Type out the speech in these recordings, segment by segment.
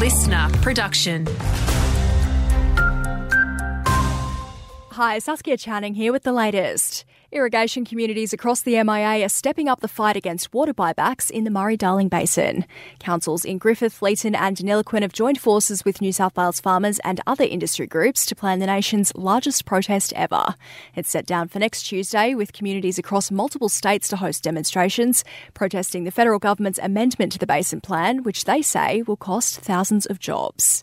listener production. Hi, Saskia Channing here with the latest. Irrigation communities across the MIA are stepping up the fight against water buybacks in the Murray Darling Basin. Councils in Griffith, Leeton, and Deniliquin have joined forces with New South Wales farmers and other industry groups to plan the nation's largest protest ever. It's set down for next Tuesday, with communities across multiple states to host demonstrations, protesting the federal government's amendment to the Basin Plan, which they say will cost thousands of jobs.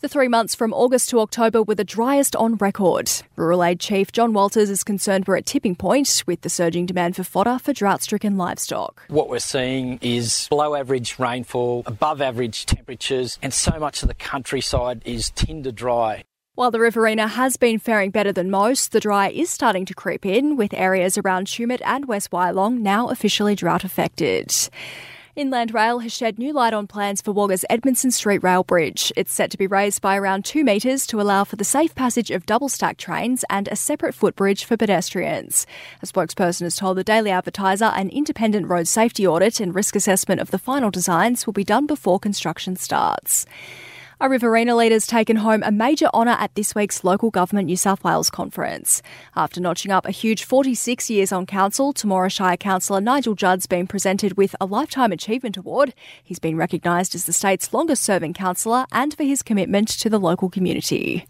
The three months from August to October were the driest on record. Rural Aid Chief John Warlters is concerned we're at tipping point with the surging demand for fodder for drought stricken livestock. What we're seeing is below average rainfall, above average temperatures, and so much of the countryside is tinder dry. While the Riverina has been faring better than most, the dry is starting to creep in, with areas around Tumut and West Wyalong now officially drought affected. Inland Rail has shed new light on plans for Wagga's Edmondson Street Rail Bridge. It's set to be raised by around two metres to allow for the safe passage of double stack trains and a separate footbridge for pedestrians. A spokesperson has told the Daily Advertiser an independent road safety audit and risk assessment of the final designs will be done before construction starts. A Riverina leader's taken home a major honour at this week's Local Government New South Wales conference. After notching up a huge 46 years on council, Temora Shire Councillor Nigel Judd's been presented with a Lifetime Achievement Award. He's been recognised as the state's longest serving councillor and for his commitment to the local community.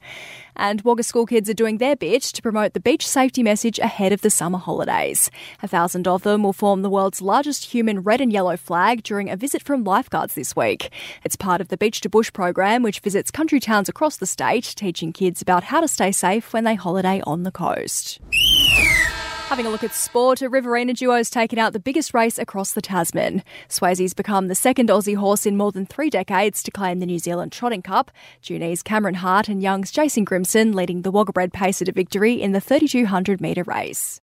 And Wagga school kids are doing their bit to promote the beach safety message ahead of the summer holidays. A thousand of them will form the world's largest human red and yellow flag during a visit from lifeguards this week. It's part of the Beach to Bush program, which visits country towns across the state, teaching kids about how to stay safe when they holiday on the coast. Having a look at sport, a Riverina duo has taken out the biggest race across the Tasman. Swayzee's become the second Aussie horse in more than three decades to claim the New Zealand Trotting Cup. Junee's Cameron Hart and Young's Jason Grimson leading the Wagga bred pacer to victory in the 3200 metre race.